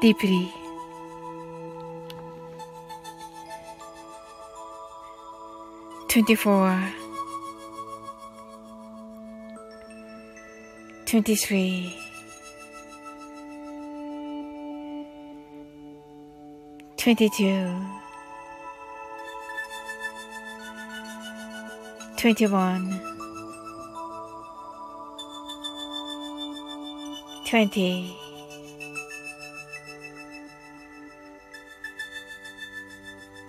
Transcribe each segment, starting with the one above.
deeply. Twenty four, twenty three, twenty two, twenty one, twenty.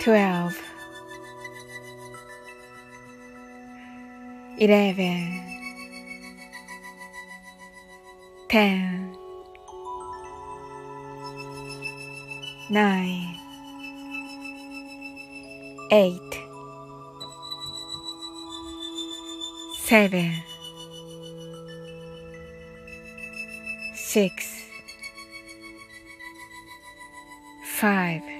12 11 10 9 8 7 6 5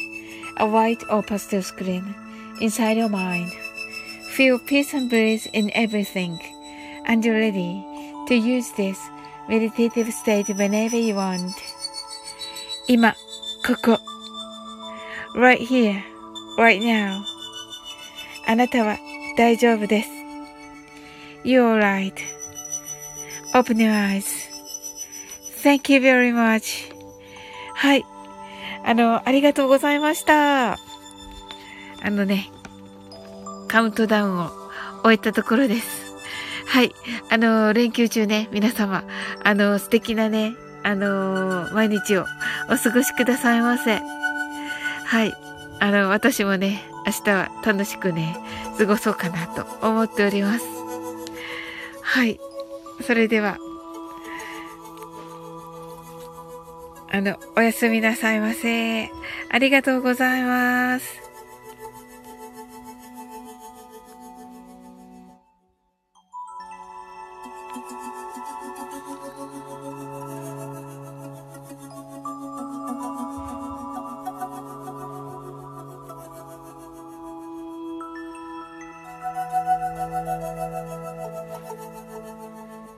a white or pastel screen inside your mind. Feel peace and bliss in everything, and you're ready to use this meditative state whenever you want. 今、ここ。right here, right now. あなたは大丈夫です。You're right. Open your eyes. Thank you very much. はい。 あの、ありがとうございました。あのね、カウントダウンを終えたところです。はい。あの、連休中ね、皆様、あの、素敵なね、あの、毎日をお過ごしくださいませ。はい。あの、私もね、明日は楽しくね、過ごそうかなと思っております。はい。それでは、あの、おやすみなさいませ。ありがとうございます。